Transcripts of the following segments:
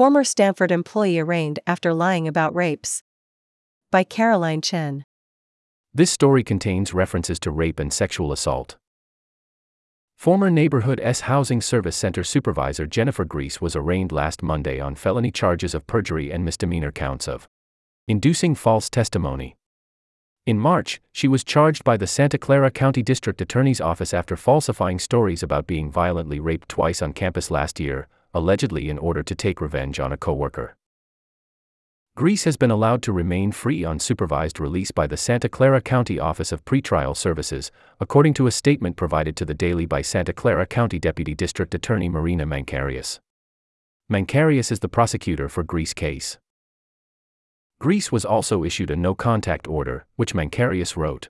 Former Stanford employee arraigned after lying about rapes. By Caroline Chen. This story contains references to rape and sexual assault. Former Neighborhood S Housing Service Center Supervisor Jennifer Gries was arraigned last Monday on felony charges of perjury and misdemeanor counts of inducing false testimony. In March, she was charged by the Santa Clara County District Attorney's Office after falsifying stories about being violently raped twice on campus last year, allegedly in order to take revenge on a coworker. Gries has been allowed to remain free on supervised release by the Santa Clara County Office of Pretrial Services, according to a statement provided to the Daily by Santa Clara County Deputy District Attorney Marina Mancarius. Mancarius is the prosecutor for Gries case. Gries was also issued a no contact order, which Mancarius wrote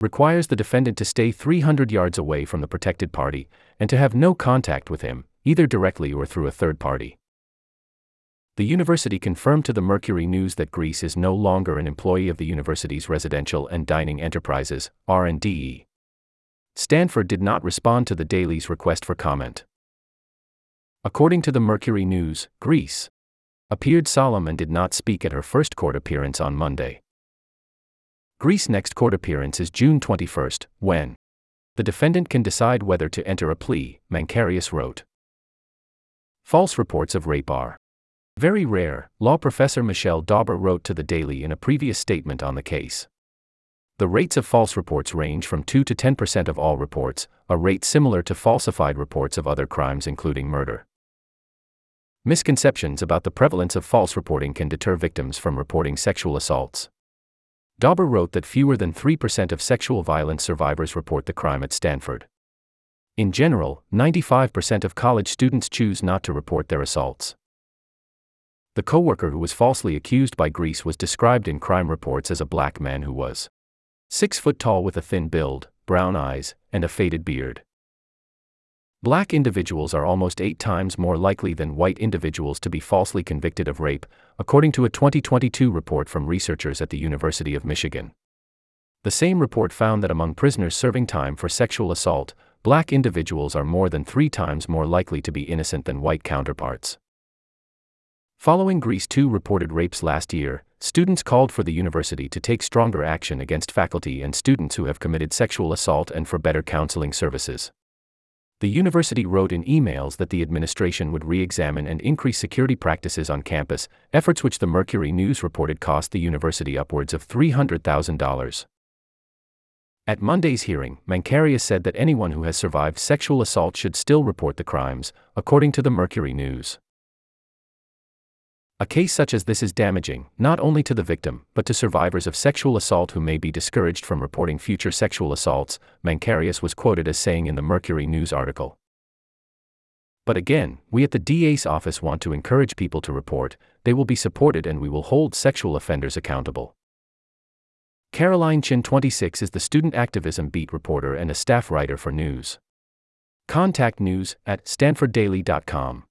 requires the defendant to stay 300 yards away from the protected party and to have no contact with him, either directly or through a third party. The university confirmed to the Mercury News that Gries is no longer an employee of the university's residential and dining enterprises, R&DE. Stanford did not respond to the Daily's request for comment. According to the Mercury News, Gries appeared solemn and did not speak at her first court appearance on Monday. Gries' next court appearance is June 21, when the defendant can decide whether to enter a plea, Mancarius wrote. False reports of rape are very rare, law professor Michelle Dauber wrote to the Daily in a previous statement on the case. The rates of false reports range from 2 to 10% of all reports, a rate similar to falsified reports of other crimes, including murder. Misconceptions about the prevalence of false reporting can deter victims from reporting sexual assaults. Dauber wrote that fewer than 3% of sexual violence survivors report the crime at Stanford. In general, 95% of college students choose not to report their assaults. The coworker who was falsely accused by Gries was described in crime reports as a black man who was six foot tall with a thin build, brown eyes, and a faded beard. Black individuals are almost eight times more likely than white individuals to be falsely convicted of rape, according to a 2022 report from researchers at the University of Michigan. The same report found that among prisoners serving time for sexual assault, black individuals are more than three times more likely to be innocent than white counterparts. Following Gries 2 reported rapes last year, students called for the university to take stronger action against faculty and students who have committed sexual assault and for better counseling services. The university wrote in emails that the administration would re examine and increase security practices on campus, efforts which the Mercury News reported cost the university upwards of $300,000. At Monday's hearing, Mancarius said that anyone who has survived sexual assault should still report the crimes, according to the Mercury News. A case such as this is damaging, not only to the victim, but to survivors of sexual assault who may be discouraged from reporting future sexual assaults, Mancarius was quoted as saying in the Mercury News article. But again, we at the DA's office want to encourage people to report, they will be supported and we will hold sexual offenders accountable. Caroline Chin 26 is the student activism beat reporter and a staff writer for news. Contact news at stanforddaily.com.